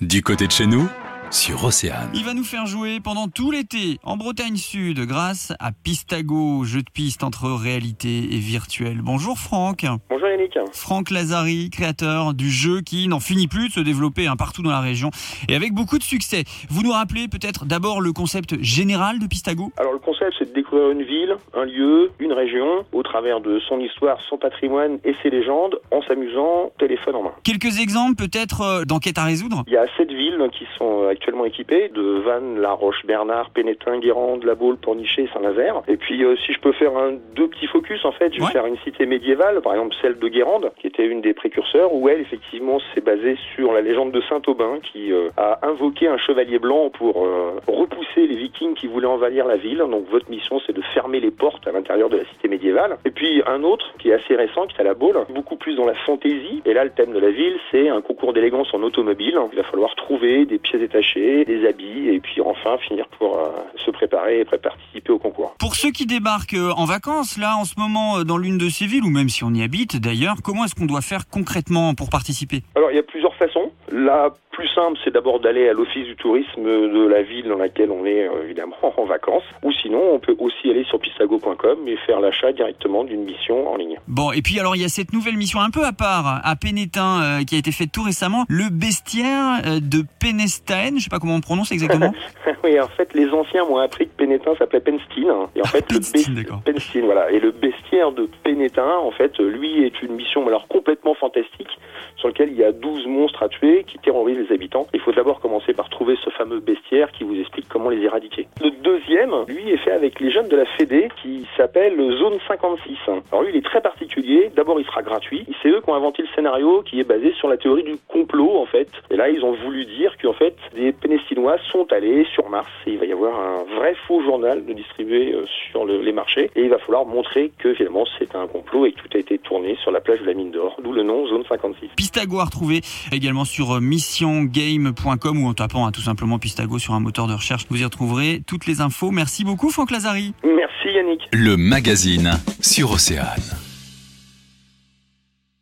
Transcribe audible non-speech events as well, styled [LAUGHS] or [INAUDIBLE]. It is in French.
Du côté de chez nous, sur Océane. Il va nous faire jouer pendant tout l'été en Bretagne Sud grâce à Pistago, jeu de piste entre réalité et virtuel. Bonjour Franck. Bonjour Yannick. Franck Lazari, créateur du jeu qui n'en finit plus de se développer hein, partout dans la région et avec beaucoup de succès. Vous nous rappelez peut-être d'abord le concept général de Pistago? Alors le concept c'est de découvrir une ville, un lieu, une région au travers de son histoire, son patrimoine et ses légendes en s'amusant téléphone en main. Quelques exemples peut-être euh, d'enquêtes à résoudre? Il y a sept villes qui sont actuellement équipées de Vannes, La Roche, Bernard, Pénétin, Guérande, La Baule, Pornichet, Saint-Nazaire. Et puis euh, si je peux faire un, deux petits focus en fait, je vais Ouais. faire une cité médiévale, par exemple celle de Guérande, qui était une des précurseurs, où elle effectivement s'est basée sur la légende de Saint-Aubin, qui euh, a invoqué un chevalier blanc pour euh, repousser les vikings qui voulaient envahir la ville. Donc votre mission c'est de fermer les portes à l'intérieur de la cité médiévale. Et puis un autre qui est assez récent, qui est à la Baule, beaucoup plus dans la fantaisie. Et là le thème de la ville c'est un concours d'élégance en automobile. Il va falloir trouver des pièces détachées, des habits, et puis enfin finir pour euh, se préparer et participer au concours. Pour ceux qui débarquent en vacances, là, en ce moment, dans l'une de ces villes, ou même si on y habite d'ailleurs, comment est-ce qu'on doit faire concrètement pour participer? Alors il y a plusieurs façons. Plus simple, c'est d'abord d'aller à l'office du tourisme de la ville dans laquelle on est euh, évidemment [LAUGHS] en vacances. Ou sinon, on peut aussi aller sur pistago.com et faire l'achat directement d'une mission en ligne. Bon, et puis alors il y a cette nouvelle mission un peu à part à Pénétin euh, qui a été faite tout récemment, le bestiaire euh, de Pénestaen, je sais pas comment on prononce exactement. [LAUGHS] [LAUGHS] oui, en fait, les anciens m'ont appris que Pénétin s'appelait Penstein. hein. Et en fait, le. Penstein, voilà. Et le bestiaire de Pénétin, en fait, lui est une mission alors complètement fantastique sur lequel il y a 12 monstres à tuer qui terrorisent les habitants. Il faut d'abord commencer par trouver ce fameux bestiaire qui vous explique comment les éradiquer. Le deuxième, lui, est fait avec les jeunes de la Fédé qui s'appelle Zone 56. Alors lui, il est très particulier. D'abord, il sera gratuit. C'est eux qui ont inventé le scénario qui est basé sur la théorie du complot, en fait. Et là, ils ont voulu dire qu'en fait, des Pénestinois sont allés sur Mars et il va y avoir un vrai faux journal de distribué euh, sur le- les marchés. Et il va falloir montrer que finalement, c'est un complot et que tout a été tourné sur la plage de la mine d'or, d'où le nom Zone 56. Pistago à retrouver également sur euh, missiongame.com ou en tapant hein, tout simplement Pistago sur un moteur de recherche. Vous y retrouverez toutes les infos. Merci beaucoup Franck Lazari. Merci Yannick. Le magazine sur Océane.